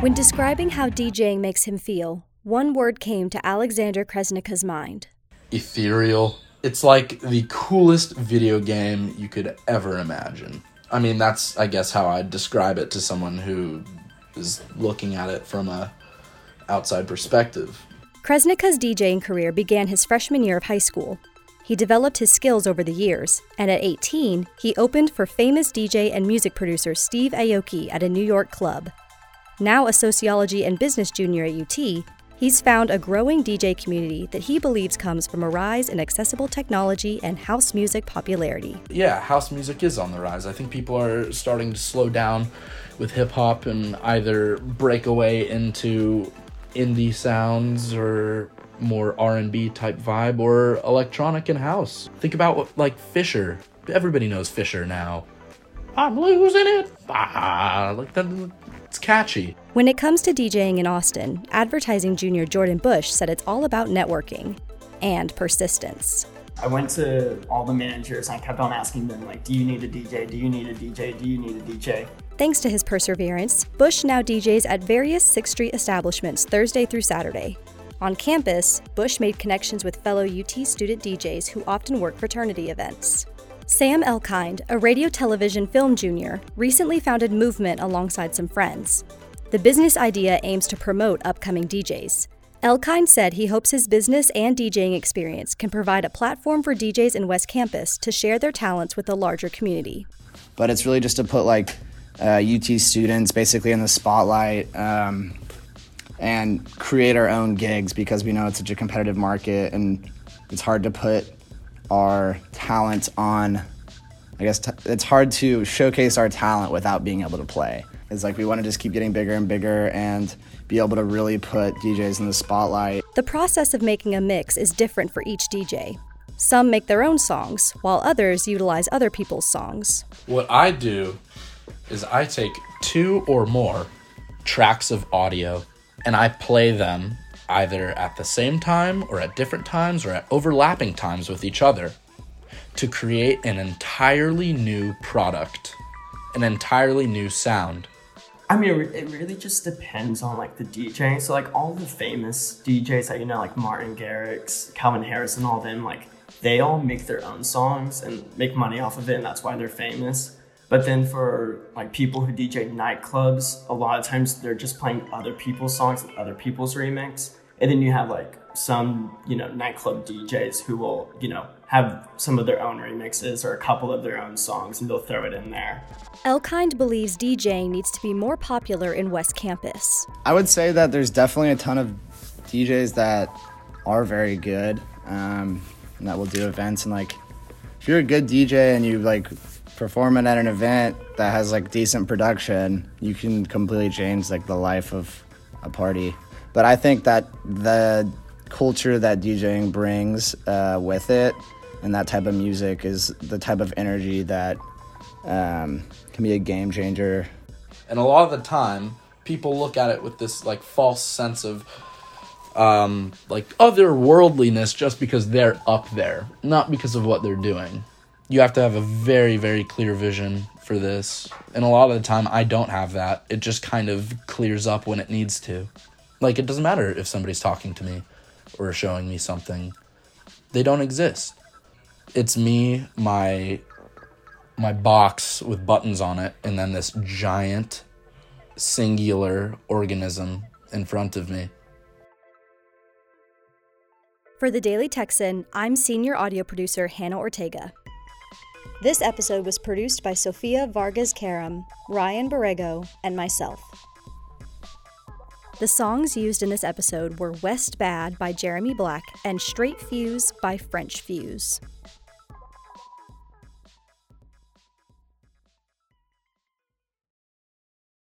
When describing how DJing makes him feel, one word came to Alexander Kresnika's mind ethereal. It's like the coolest video game you could ever imagine. I mean, that's, I guess, how I'd describe it to someone who is looking at it from a outside perspective. Kresnika's DJing career began his freshman year of high school. He developed his skills over the years, and at 18, he opened for famous DJ and music producer Steve Aoki at a New York club. Now a sociology and business junior at UT, he's found a growing DJ community that he believes comes from a rise in accessible technology and house music popularity. Yeah, house music is on the rise. I think people are starting to slow down with hip hop and either break away into indie sounds or more R&B type vibe or electronic and house. Think about what like Fisher. Everybody knows Fisher now. I'm losing it. Ah, like that it's catchy. When it comes to DJing in Austin, advertising junior Jordan Bush said it's all about networking and persistence. I went to all the managers and I kept on asking them like, "Do you need a DJ? Do you need a DJ? Do you need a DJ?" Thanks to his perseverance, Bush now DJs at various 6th Street establishments Thursday through Saturday. On campus, Bush made connections with fellow UT student DJs who often work fraternity events. Sam Elkind, a radio television film junior, recently founded Movement alongside some friends. The business idea aims to promote upcoming DJs. Elkind said he hopes his business and DJing experience can provide a platform for DJs in West Campus to share their talents with the larger community. But it's really just to put like uh, UT students basically in the spotlight um, and create our own gigs because we know it's such a competitive market and it's hard to put our talent on. I guess t- it's hard to showcase our talent without being able to play. It's like we want to just keep getting bigger and bigger and be able to really put DJs in the spotlight. The process of making a mix is different for each DJ. Some make their own songs, while others utilize other people's songs. What I do is I take two or more tracks of audio and I play them either at the same time or at different times or at overlapping times with each other to create an entirely new product, an entirely new sound. I mean, it really just depends on like the DJ. So like all the famous DJs that you know, like Martin Garrix, Calvin Harris, and all them, like they all make their own songs and make money off of it, and that's why they're famous. But then for like people who DJ nightclubs, a lot of times they're just playing other people's songs and other people's remix. And then you have like some, you know, nightclub DJs who will, you know, have some of their own remixes or a couple of their own songs and they'll throw it in there. Elkind believes DJing needs to be more popular in West Campus. I would say that there's definitely a ton of DJs that are very good um, and that will do events and like if you're a good DJ and you like performing at an event that has like decent production, you can completely change like the life of a party. But I think that the culture that DJing brings uh, with it and that type of music is the type of energy that um, can be a game changer. And a lot of the time, people look at it with this like false sense of um, like otherworldliness just because they're up there, not because of what they're doing you have to have a very very clear vision for this. And a lot of the time i don't have that. It just kind of clears up when it needs to. Like it doesn't matter if somebody's talking to me or showing me something. They don't exist. It's me my my box with buttons on it and then this giant singular organism in front of me. For the Daily Texan, I'm senior audio producer Hannah Ortega. This episode was produced by Sofia Vargas Karam, Ryan Borrego, and myself. The songs used in this episode were West Bad by Jeremy Black and Straight Fuse by French Fuse.